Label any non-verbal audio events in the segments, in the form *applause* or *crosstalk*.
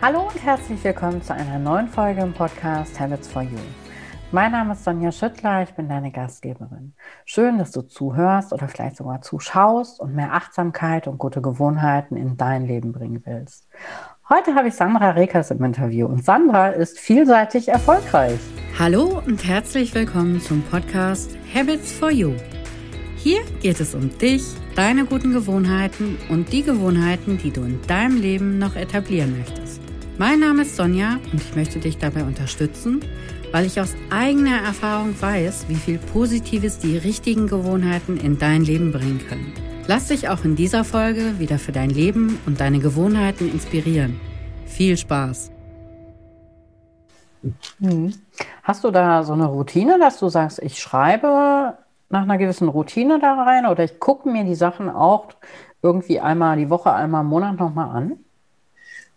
Hallo und herzlich willkommen zu einer neuen Folge im Podcast Habits for You. Mein Name ist Sonja Schüttler, ich bin deine Gastgeberin. Schön, dass du zuhörst oder vielleicht sogar zuschaust und mehr Achtsamkeit und gute Gewohnheiten in dein Leben bringen willst. Heute habe ich Sandra Rekers im Interview und Sandra ist vielseitig erfolgreich. Hallo und herzlich willkommen zum Podcast Habits for You. Hier geht es um dich, deine guten Gewohnheiten und die Gewohnheiten, die du in deinem Leben noch etablieren möchtest. Mein Name ist Sonja und ich möchte dich dabei unterstützen, weil ich aus eigener Erfahrung weiß, wie viel Positives die richtigen Gewohnheiten in dein Leben bringen können. Lass dich auch in dieser Folge wieder für dein Leben und deine Gewohnheiten inspirieren. Viel Spaß! Hm. Hast du da so eine Routine, dass du sagst, ich schreibe nach einer gewissen Routine da rein oder ich gucke mir die Sachen auch irgendwie einmal die Woche, einmal im Monat nochmal an?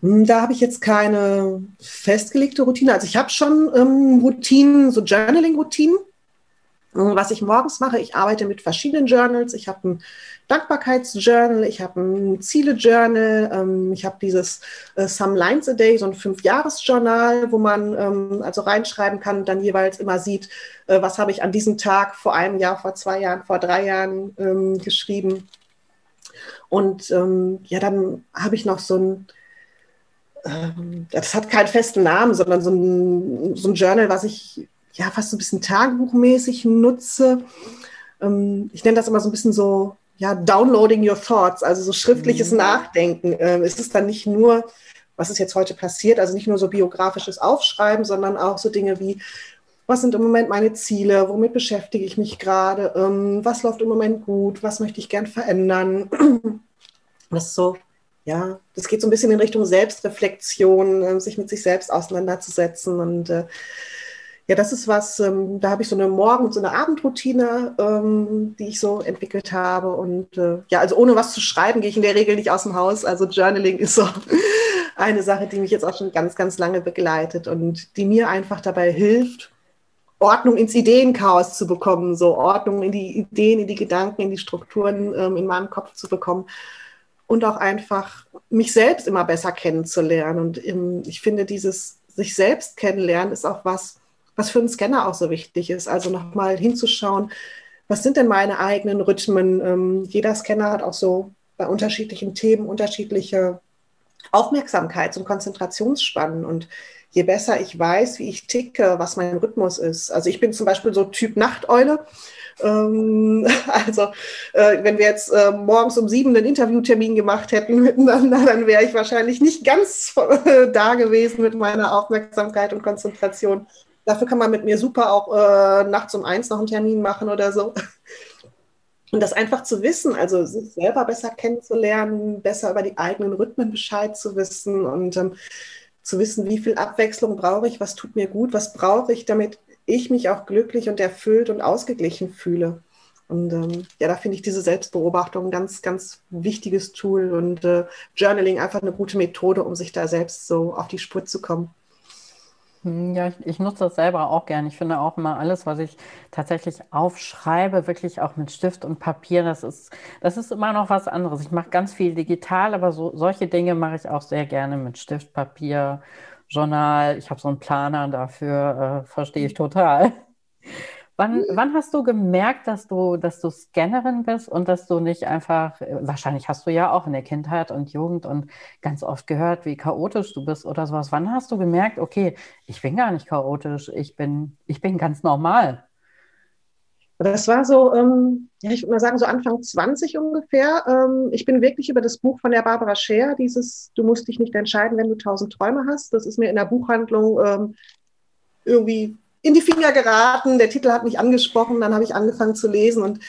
Hm, da habe ich jetzt keine festgelegte Routine. Also ich habe schon ähm, Routinen, so Journaling-Routinen. Hm, was ich morgens mache, ich arbeite mit verschiedenen Journals. Ich habe ein Dankbarkeitsjournal, ich habe ein Ziele-Journal, ähm, ich habe dieses äh, Some Lines a Day, so ein Fünf-Jahres-Journal, wo man ähm, also reinschreiben kann und dann jeweils immer sieht, äh, was habe ich an diesem Tag vor einem Jahr, vor zwei Jahren, vor drei Jahren ähm, geschrieben. Und ähm, ja, dann habe ich noch so ein das hat keinen festen Namen, sondern so ein, so ein Journal, was ich ja fast so ein bisschen tagebuchmäßig nutze. Ähm, ich nenne das immer so ein bisschen so, ja, downloading your thoughts, also so schriftliches mhm. Nachdenken. Ähm, es ist dann nicht nur, was ist jetzt heute passiert, also nicht nur so biografisches Aufschreiben, sondern auch so Dinge wie, was sind im Moment meine Ziele, womit beschäftige ich mich gerade, was läuft im Moment gut, was möchte ich gern verändern. Das ist so ja, das geht so ein bisschen in Richtung Selbstreflexion, äh, sich mit sich selbst auseinanderzusetzen. Und äh, ja, das ist was, ähm, da habe ich so eine Morgen- und so eine Abendroutine, ähm, die ich so entwickelt habe. Und äh, ja, also ohne was zu schreiben, gehe ich in der Regel nicht aus dem Haus. Also Journaling ist so *laughs* eine Sache, die mich jetzt auch schon ganz, ganz lange begleitet und die mir einfach dabei hilft, Ordnung ins Ideenchaos zu bekommen, so Ordnung in die Ideen, in die Gedanken, in die Strukturen ähm, in meinem Kopf zu bekommen und auch einfach mich selbst immer besser kennenzulernen. Und ich finde, dieses sich selbst kennenlernen ist auch was, was für einen Scanner auch so wichtig ist. Also nochmal hinzuschauen, was sind denn meine eigenen Rhythmen? Ähm, jeder Scanner hat auch so bei unterschiedlichen Themen unterschiedliche Aufmerksamkeits- und Konzentrationsspannen. Und je besser ich weiß, wie ich ticke, was mein Rhythmus ist. Also ich bin zum Beispiel so Typ Nachteule. Ähm, *laughs* also, äh, wenn wir jetzt äh, morgens um sieben einen Interviewtermin gemacht hätten *laughs* miteinander, dann wäre ich wahrscheinlich nicht ganz *laughs* äh, da gewesen mit meiner Aufmerksamkeit und Konzentration. Dafür kann man mit mir super auch nachts um eins noch einen Termin machen oder so. Und das einfach zu wissen, also sich selber besser kennenzulernen, besser über die eigenen Rhythmen Bescheid zu wissen und ähm, zu wissen, wie viel Abwechslung brauche ich, was tut mir gut, was brauche ich, damit ich mich auch glücklich und erfüllt und ausgeglichen fühle. Und ähm, ja, da finde ich diese Selbstbeobachtung ein ganz, ganz wichtiges Tool und äh, Journaling einfach eine gute Methode, um sich da selbst so auf die Spur zu kommen. Hm, ja, ich, ich nutze das selber auch gern. Ich finde auch immer alles, was ich tatsächlich aufschreibe, wirklich auch mit Stift und Papier, das ist, das ist immer noch was anderes. Ich mache ganz viel digital, aber so, solche Dinge mache ich auch sehr gerne mit Stift, Papier Journal, ich habe so einen Planer dafür, äh, verstehe ich total. *laughs* Wann, mhm. wann, hast du gemerkt, dass du, dass du Scannerin bist und dass du nicht einfach, äh, wahrscheinlich hast du ja auch in der Kindheit und Jugend und ganz oft gehört, wie chaotisch du bist oder sowas. Wann hast du gemerkt, okay, ich bin gar nicht chaotisch, ich bin, ich bin ganz normal? Das war so, ähm, ich würde mal sagen, so Anfang 20 ungefähr. Ähm, ich bin wirklich über das Buch von der Barbara Scher, dieses Du musst dich nicht entscheiden, wenn du tausend Träume hast. Das ist mir in der Buchhandlung ähm, irgendwie in die Finger geraten. Der Titel hat mich angesprochen, dann habe ich angefangen zu lesen und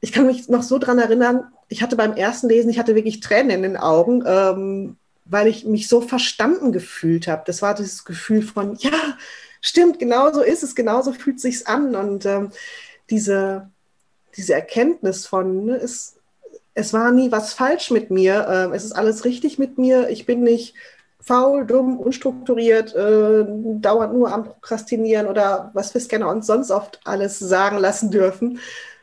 ich kann mich noch so dran erinnern, ich hatte beim ersten Lesen, ich hatte wirklich Tränen in den Augen, ähm, weil ich mich so verstanden gefühlt habe. Das war dieses Gefühl von, ja, stimmt, genau so ist es, genau so fühlt sich's an und ähm, diese, diese Erkenntnis von, ne, es, es war nie was falsch mit mir, äh, es ist alles richtig mit mir, ich bin nicht faul, dumm, unstrukturiert, äh, dauernd nur am Prokrastinieren oder was wir Scanner uns sonst oft alles sagen lassen dürfen,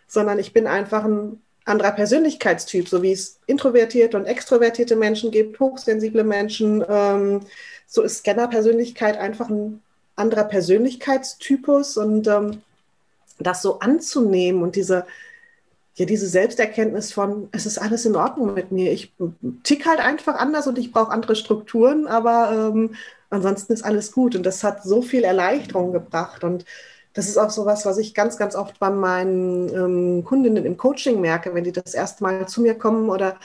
sondern ich bin einfach ein anderer Persönlichkeitstyp, so wie es introvertierte und extrovertierte Menschen gibt, hochsensible Menschen. Ähm, so ist Scanner-Persönlichkeit einfach ein anderer Persönlichkeitstypus und ähm, das so anzunehmen und diese, ja, diese Selbsterkenntnis von, es ist alles in Ordnung mit mir. Ich tick halt einfach anders und ich brauche andere Strukturen, aber ähm, ansonsten ist alles gut. Und das hat so viel Erleichterung gebracht. Und das ist auch so was, was ich ganz, ganz oft bei meinen ähm, Kundinnen im Coaching merke, wenn die das erste Mal zu mir kommen oder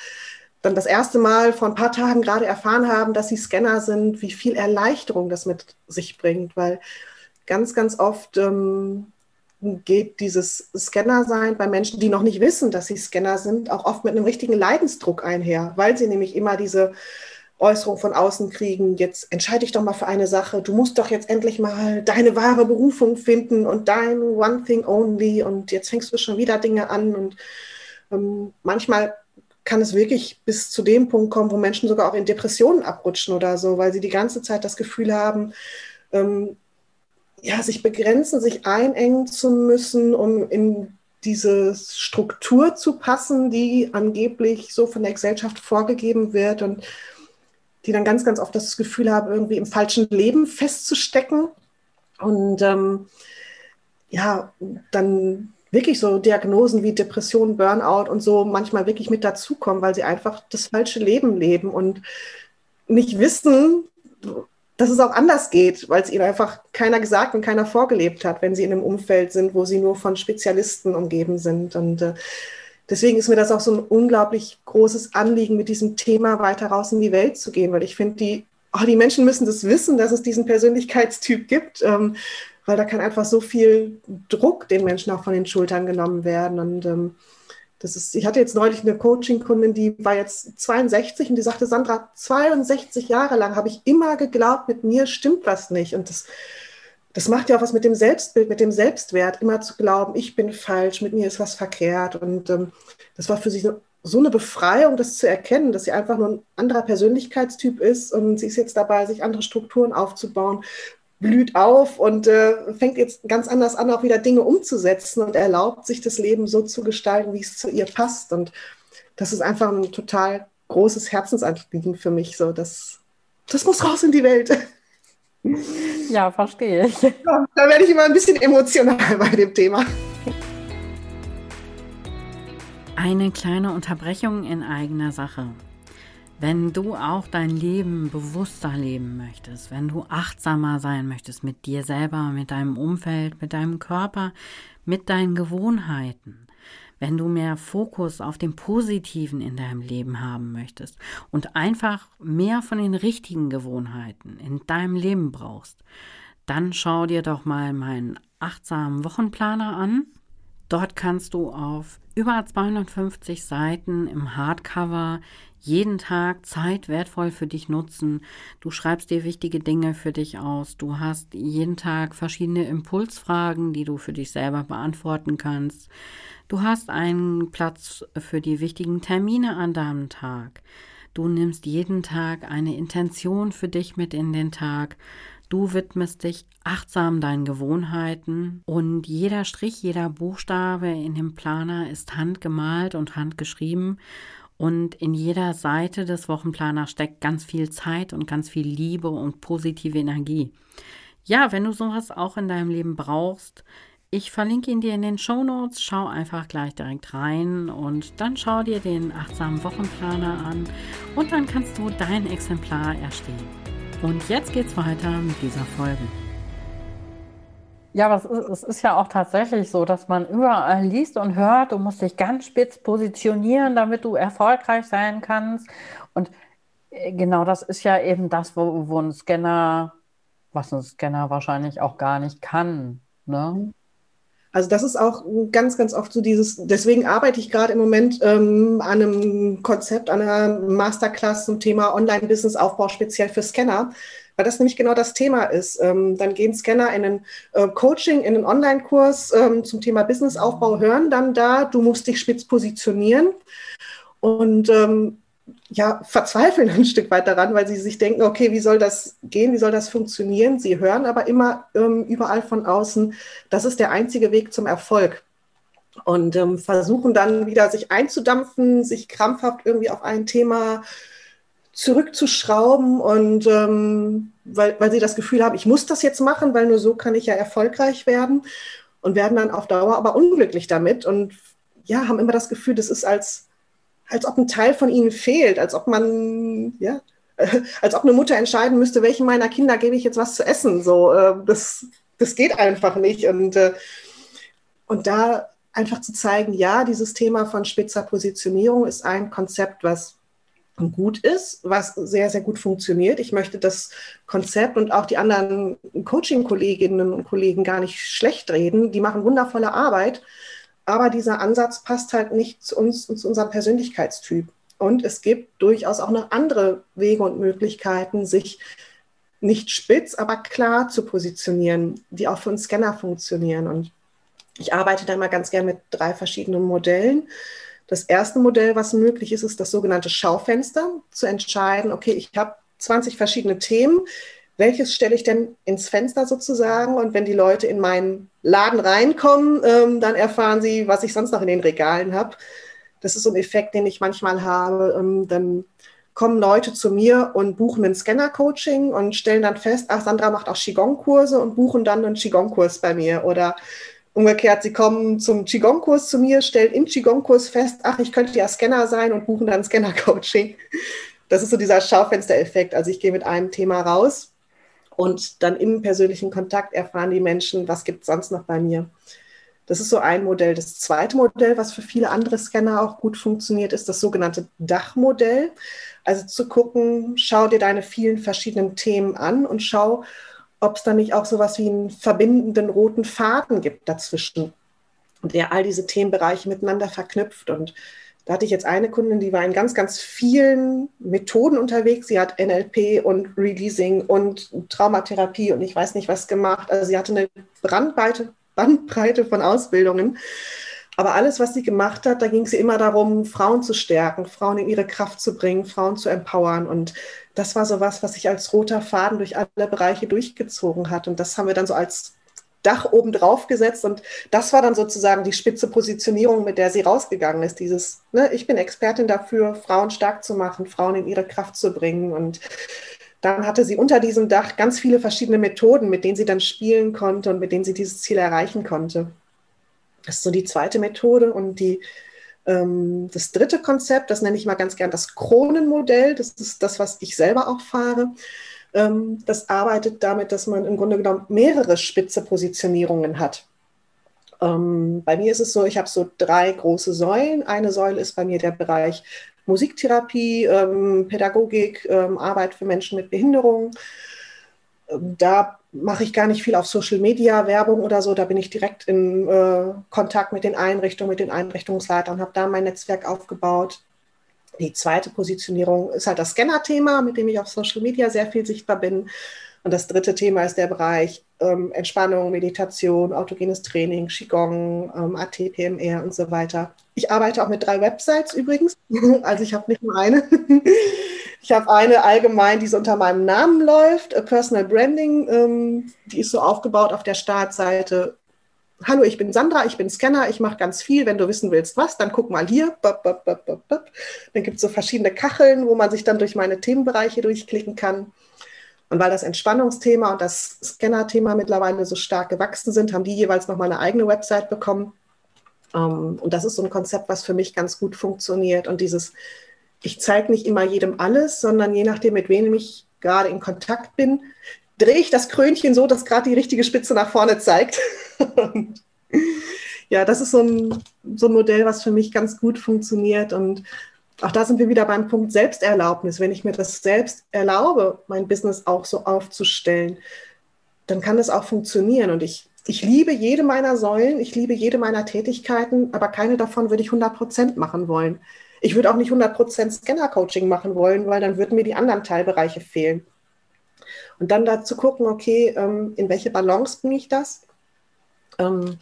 dann das erste Mal vor ein paar Tagen gerade erfahren haben, dass sie Scanner sind, wie viel Erleichterung das mit sich bringt, weil ganz, ganz oft ähm, geht dieses Scanner-Sein bei Menschen, die noch nicht wissen, dass sie Scanner sind, auch oft mit einem richtigen Leidensdruck einher, weil sie nämlich immer diese Äußerung von außen kriegen, jetzt entscheide ich doch mal für eine Sache, du musst doch jetzt endlich mal deine wahre Berufung finden und dein One Thing Only und jetzt fängst du schon wieder Dinge an und ähm, manchmal kann es wirklich bis zu dem Punkt kommen, wo Menschen sogar auch in Depressionen abrutschen oder so, weil sie die ganze Zeit das Gefühl haben, ähm, ja, sich begrenzen, sich einengen zu müssen, um in diese Struktur zu passen, die angeblich so von der Gesellschaft vorgegeben wird und die dann ganz, ganz oft das Gefühl haben, irgendwie im falschen Leben festzustecken. Und ähm, ja, dann wirklich so Diagnosen wie Depression, Burnout und so manchmal wirklich mit dazukommen, weil sie einfach das falsche Leben leben und nicht wissen, dass es auch anders geht, weil es ihnen einfach keiner gesagt und keiner vorgelebt hat, wenn sie in einem Umfeld sind, wo sie nur von Spezialisten umgeben sind. Und äh, deswegen ist mir das auch so ein unglaublich großes Anliegen, mit diesem Thema weiter raus in die Welt zu gehen, weil ich finde, die, oh, die Menschen müssen das wissen, dass es diesen Persönlichkeitstyp gibt, ähm, weil da kann einfach so viel Druck den Menschen auch von den Schultern genommen werden. Und ähm, das ist, ich hatte jetzt neulich eine Coaching-Kundin, die war jetzt 62 und die sagte, Sandra, 62 Jahre lang habe ich immer geglaubt, mit mir stimmt was nicht. Und das, das macht ja auch was mit dem Selbstbild, mit dem Selbstwert, immer zu glauben, ich bin falsch, mit mir ist was verkehrt. Und ähm, das war für sie so, so eine Befreiung, das zu erkennen, dass sie einfach nur ein anderer Persönlichkeitstyp ist und sie ist jetzt dabei, sich andere Strukturen aufzubauen blüht auf und äh, fängt jetzt ganz anders an, auch wieder Dinge umzusetzen und erlaubt sich das Leben so zu gestalten, wie es zu ihr passt. Und das ist einfach ein total großes Herzensanliegen für mich. So, das, das muss raus in die Welt. *laughs* Ja, verstehe ich. *laughs* Ja, da werde ich immer ein bisschen emotional bei dem Thema. Eine kleine Unterbrechung in eigener Sache. Wenn du auch dein Leben bewusster leben möchtest, wenn du achtsamer sein möchtest mit dir selber, mit deinem Umfeld, mit deinem Körper, mit deinen Gewohnheiten, wenn du mehr Fokus auf dem Positiven in deinem Leben haben möchtest und einfach mehr von den richtigen Gewohnheiten in deinem Leben brauchst, dann schau dir doch mal meinen achtsamen Wochenplaner an. Dort kannst du auf über 250 Seiten im Hardcover jeden Tag Zeit wertvoll für dich nutzen. Du schreibst dir wichtige Dinge für dich aus. Du hast jeden Tag verschiedene Impulsfragen, die du für dich selber beantworten kannst. Du hast einen Platz für die wichtigen Termine an deinem Tag. Du nimmst jeden Tag eine Intention für dich mit in den Tag. Du widmest dich achtsam deinen Gewohnheiten und jeder Strich, jeder Buchstabe in dem Planer ist handgemalt und handgeschrieben und in jeder Seite des Wochenplaners steckt ganz viel Zeit und ganz viel Liebe und positive Energie. Ja, wenn du sowas auch in deinem Leben brauchst, ich verlinke ihn dir in den Show Notes. Schau einfach gleich direkt rein und dann schau dir den achtsamen Wochenplaner an und dann kannst du dein Exemplar erstellen. Und jetzt geht's weiter mit dieser Folge. Ja, aber es ist, es ist ja auch tatsächlich so, dass man überall liest und hört, du musst dich ganz spitz positionieren, damit du erfolgreich sein kannst. Und äh, genau das ist ja eben das, wo, wo ein Scanner, was ein Scanner wahrscheinlich auch gar nicht kann. Ne? Also das ist auch ganz, ganz oft so dieses, deswegen arbeite ich gerade im Moment ähm, an einem Konzept, an einer Masterclass zum Thema Online-Business-Aufbau speziell für Scanner, weil das nämlich genau das Thema ist. Ähm, dann gehen Scanner in ein äh, Coaching, in einen Online-Kurs ähm, zum Thema Businessaufbau, hören dann da, du musst dich spitz positionieren und ähm, ja, verzweifeln *laughs* ein Stück weit daran, weil sie sich denken, okay, wie soll das gehen, wie soll das funktionieren? Sie hören aber immer ähm, überall von außen, das ist der einzige Weg zum Erfolg. und ähm, versuchen dann wieder sich einzudampfen, sich krampfhaft irgendwie auf ein Thema zurückzuschrauben und ähm, weil, weil sie das Gefühl haben, ich muss das jetzt machen, weil nur so kann ich ja erfolgreich werden und werden dann auf Dauer aber unglücklich damit und ja, haben immer das Gefühl, das ist als, als ob ein Teil von ihnen fehlt, als ob man, ja, *laughs* als ob eine Mutter entscheiden müsste, welchen meiner Kinder gebe ich jetzt was zu essen. So, äh, das, das geht einfach nicht. Und, äh, und da einfach zu zeigen, ja, dieses Thema von spitzer Positionierung ist ein Konzept, was gut ist, was sehr, sehr gut funktioniert. Ich möchte das Konzept und auch die anderen Coaching-Kolleginnen und Kollegen gar nicht schlecht reden. Die machen wundervolle Arbeit, aber dieser Ansatz passt halt nicht zu uns und zu unserem Persönlichkeitstyp. Und es gibt durchaus auch noch andere Wege und Möglichkeiten, sich nicht spitz, aber klar zu positionieren, die auch für einen Scanner funktionieren. Und ich arbeite da immer ganz gern mit drei verschiedenen Modellen. Das erste Modell, was möglich ist, ist das sogenannte Schaufenster, zu entscheiden, okay, ich habe 20 verschiedene Themen, welches stelle ich denn ins Fenster sozusagen? Und wenn die Leute in meinen Laden reinkommen, ähm, dann erfahren sie, was ich sonst noch in den Regalen habe. Das ist so ein Effekt, den ich manchmal habe. Ähm, dann kommen Leute zu mir und buchen ein Scanner-Coaching und stellen dann fest, ach, Sandra macht auch Qigong-Kurse und buchen dann einen Qigong-Kurs bei mir. Oder Umgekehrt, sie kommen zum Qigong-Kurs zu mir, stellen im Qigong-Kurs fest, ach, ich könnte ja Scanner sein und buchen dann Scanner-Coaching. Das ist so dieser Schaufenstereffekt. Also ich gehe mit einem Thema raus und dann im persönlichen Kontakt erfahren die Menschen, was gibt es sonst noch bei mir. Das ist so ein Modell. Das zweite Modell, was für viele andere Scanner auch gut funktioniert, ist das sogenannte Dachmodell. Also zu gucken, schau dir deine vielen verschiedenen Themen an und schau, ob es da nicht auch so was wie einen verbindenden roten Faden gibt dazwischen, der all diese Themenbereiche miteinander verknüpft. Und da hatte ich jetzt eine Kundin, die war in ganz, ganz vielen Methoden unterwegs. Sie hat NLP und Releasing und Traumatherapie und ich weiß nicht was gemacht. Also sie hatte eine Brandbreite, Bandbreite von Ausbildungen. Aber alles, was sie gemacht hat, da ging es immer darum, Frauen zu stärken, Frauen in ihre Kraft zu bringen, Frauen zu empowern. Und das war so was, was sich als roter Faden durch alle Bereiche durchgezogen hat. Und das haben wir dann so als Dach oben drauf gesetzt. Und das war dann sozusagen die spitze Positionierung, mit der sie rausgegangen ist. Dieses, ne, ich bin Expertin dafür, Frauen stark zu machen, Frauen in ihre Kraft zu bringen. Und dann hatte sie unter diesem Dach ganz viele verschiedene Methoden, mit denen sie dann spielen konnte und mit denen sie dieses Ziel erreichen konnte. Das ist so die zweite Methode. Und die ähm, das dritte Konzept, das nenne ich mal ganz gern das Kronenmodell, das ist das, was ich selber auch fahre. Ähm, das arbeitet damit, dass man im Grunde genommen mehrere spitze Positionierungen hat. Ähm, bei mir ist es so, ich habe so drei große Säulen. Eine Säule ist bei mir der Bereich Musiktherapie, Pädagogik, Arbeit für Menschen mit Behinderung. Da mache ich gar nicht viel auf Social Media, Werbung oder so. Da bin ich direkt in äh, Kontakt mit den Einrichtungen, mit den Einrichtungsleitern, habe da mein Netzwerk aufgebaut. Die zweite Positionierung ist halt das Scanner-Thema, mit dem ich auf Social Media sehr viel sichtbar bin. Und das dritte Thema ist der Bereich ähm, Entspannung, Meditation, autogenes Training, Qigong, ähm, AT, und so weiter. Ich arbeite auch mit drei Websites übrigens. *laughs* also ich habe nicht nur eine. *laughs* Ich habe eine allgemein, die so unter meinem Namen läuft, Personal Branding. Ähm, die ist so aufgebaut auf der Startseite. Hallo, ich bin Sandra, ich bin Scanner, ich mache ganz viel. Wenn du wissen willst, was, dann guck mal hier. Dann gibt es so verschiedene Kacheln, wo man sich dann durch meine Themenbereiche durchklicken kann. Und weil das Entspannungsthema und das Scanner-Thema mittlerweile so stark gewachsen sind, haben die jeweils nochmal eine eigene Website bekommen. Um, und das ist so ein Konzept, was für mich ganz gut funktioniert. Und dieses ich zeige nicht immer jedem alles, sondern je nachdem, mit wem ich gerade in Kontakt bin, drehe ich das Krönchen so, dass gerade die richtige Spitze nach vorne zeigt. *laughs* ja, das ist so ein, so ein Modell, was für mich ganz gut funktioniert. Und auch da sind wir wieder beim Punkt Selbsterlaubnis. Wenn ich mir das selbst erlaube, mein Business auch so aufzustellen, dann kann das auch funktionieren. Und ich, ich liebe jede meiner Säulen, ich liebe jede meiner Tätigkeiten, aber keine davon würde ich 100 Prozent machen wollen. Ich würde auch nicht 100% Scanner-Coaching machen wollen, weil dann würden mir die anderen Teilbereiche fehlen. Und dann dazu gucken, okay, ähm, in welche Balance bringe ich das? Ähm,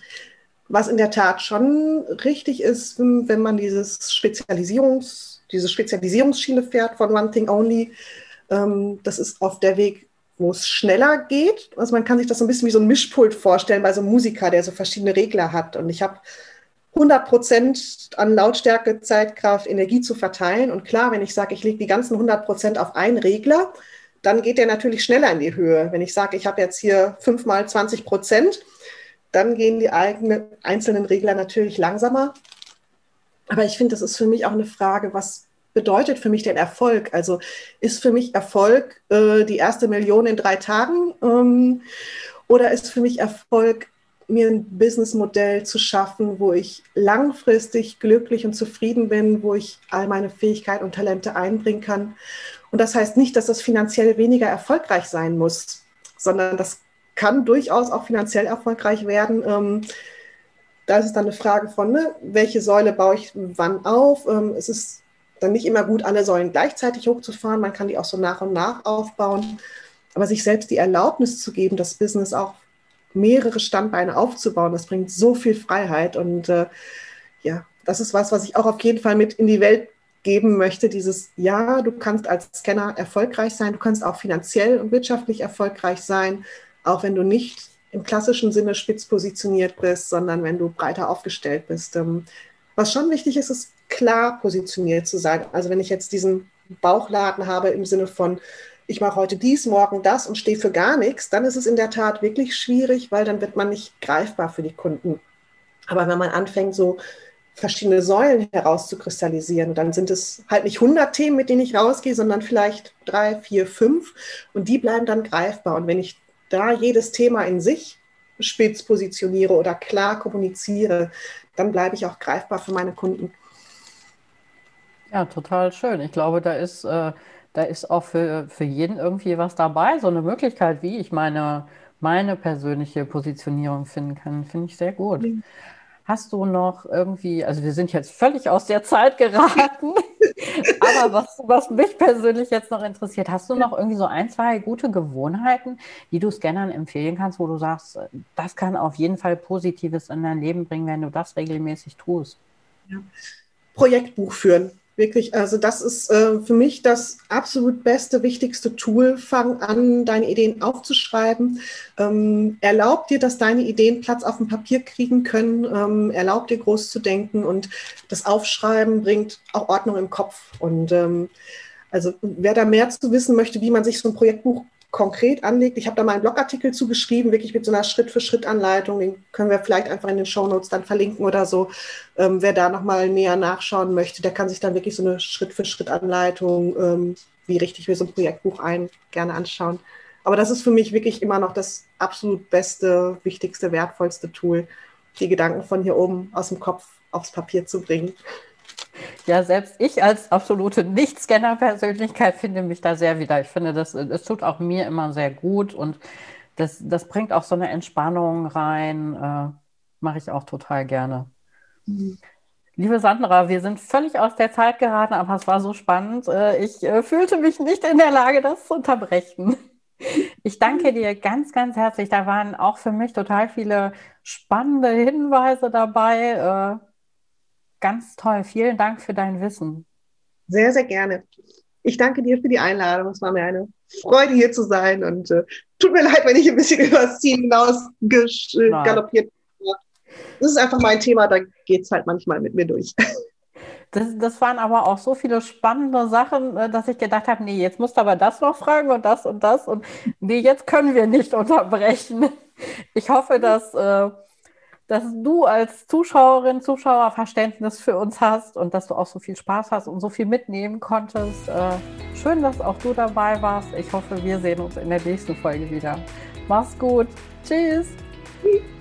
was in der Tat schon richtig ist, wenn man dieses Spezialisierungs, diese Spezialisierungsschiene fährt von One Thing Only, ähm, das ist auf der Weg, wo es schneller geht. Also man kann sich das so ein bisschen wie so ein Mischpult vorstellen bei so einem Musiker, der so verschiedene Regler hat. Und ich habe 100 Prozent an Lautstärke, Zeitkraft, Energie zu verteilen. Und klar, wenn ich sage, ich lege die ganzen 100 Prozent auf einen Regler, dann geht der natürlich schneller in die Höhe. Wenn ich sage, ich habe jetzt hier 5 mal 20 Prozent, dann gehen die eigene, einzelnen Regler natürlich langsamer. Aber ich finde, das ist für mich auch eine Frage, was bedeutet für mich denn Erfolg? Also ist für mich Erfolg äh, die erste Million in drei Tagen ähm, oder ist für mich Erfolg mir ein Businessmodell zu schaffen, wo ich langfristig glücklich und zufrieden bin, wo ich all meine Fähigkeiten und Talente einbringen kann. Und das heißt nicht, dass das finanziell weniger erfolgreich sein muss, sondern das kann durchaus auch finanziell erfolgreich werden. Ähm, da ist es dann eine Frage von, ne, welche Säule baue ich wann auf. Ähm, es ist dann nicht immer gut, alle Säulen gleichzeitig hochzufahren. Man kann die auch so nach und nach aufbauen. Aber sich selbst die Erlaubnis zu geben, das Business auch mehrere Standbeine aufzubauen. Das bringt so viel Freiheit und äh, ja, das ist was, was ich auch auf jeden Fall mit in die Welt geben möchte. Dieses, ja, du kannst als Scanner erfolgreich sein, du kannst auch finanziell und wirtschaftlich erfolgreich sein, auch wenn du nicht im klassischen Sinne spitz positioniert bist, sondern wenn du breiter aufgestellt bist. Ähm, was schon wichtig ist, ist klar positioniert zu sein. Also wenn ich jetzt diesen Bauchladen habe im Sinne von, ich mache heute dies, morgen das und stehe für gar nichts, dann ist es in der Tat wirklich schwierig, weil dann wird man nicht greifbar für die Kunden. Aber wenn man anfängt, so verschiedene Säulen herauszukristallisieren, dann sind es halt nicht 100 Themen, mit denen ich rausgehe, sondern vielleicht drei, vier, fünf und die bleiben dann greifbar. Und wenn ich da jedes Thema in sich spitz positioniere oder klar kommuniziere, dann bleibe ich auch greifbar für meine Kunden. Ja, total schön. Ich glaube, da ist äh, da ist auch für, für jeden irgendwie was dabei, so eine Möglichkeit, wie ich meine, meine persönliche Positionierung finden kann. Finde ich sehr gut. Mhm. Hast du noch irgendwie, also wir sind jetzt völlig aus der Zeit geraten, *laughs* aber was, was mich persönlich jetzt noch interessiert, hast du noch irgendwie so ein, zwei gute Gewohnheiten, die du Scannern empfehlen kannst, wo du sagst, das kann auf jeden Fall Positives in dein Leben bringen, wenn du das regelmäßig tust? Ja. Projektbuch führen Wirklich, also das ist äh, für mich das absolut beste, wichtigste Tool. Fang an, deine Ideen aufzuschreiben. Ähm, erlaub dir, dass deine Ideen Platz auf dem Papier kriegen können. Ähm, erlaub dir, groß zu denken. Und das Aufschreiben bringt auch Ordnung im Kopf. Und ähm, also wer da mehr zu wissen möchte, wie man sich so ein Projektbuch konkret anlegt. Ich habe da mal einen Blogartikel zugeschrieben, wirklich mit so einer Schritt-für-Schritt-Anleitung. Den können wir vielleicht einfach in den Shownotes dann verlinken oder so. Ähm, wer da nochmal näher nachschauen möchte, der kann sich dann wirklich so eine Schritt-für-Schritt-Anleitung, ähm, wie richte ich mir so ein Projektbuch ein, gerne anschauen. Aber das ist für mich wirklich immer noch das absolut beste, wichtigste, wertvollste Tool, die Gedanken von hier oben aus dem Kopf aufs Papier zu bringen. Ja, selbst ich als absolute Nicht-Scanner-Persönlichkeit finde mich da sehr wieder. Ich finde, das, das tut auch mir immer sehr gut und das, das bringt auch so eine Entspannung rein. Äh, Mache ich auch total gerne. Mhm. Liebe Sandra, wir sind völlig aus der Zeit geraten, aber es war so spannend. Äh, ich äh, fühlte mich nicht in der Lage, das zu unterbrechen. Ich danke dir ganz, ganz herzlich. Da waren auch für mich total viele spannende Hinweise dabei. Ganz toll. Vielen Dank für dein Wissen. Sehr, sehr gerne. Ich danke dir für die Einladung. Es war mir eine Freude, hier zu sein. Und äh, tut mir leid, wenn ich ein bisschen *laughs* übers Ziel hinaus galoppiert bin. Das ist einfach mein Thema, da geht es halt manchmal mit mir durch. *laughs* Das, das, waren aber auch so viele spannende Sachen, äh, dass ich gedacht habe, nee, jetzt musst du aber das noch fragen und das und das. Und nee, jetzt können wir nicht *laughs* unterbrechen. Ich hoffe, dass. Äh, dass du als Zuschauerin, Zuschauer Verständnis für uns hast und dass du auch so viel Spaß hast und so viel mitnehmen konntest. Äh, schön, dass auch du dabei warst. Ich hoffe, wir sehen uns in der nächsten Folge wieder. Mach's gut. Tschüss. Tschüss.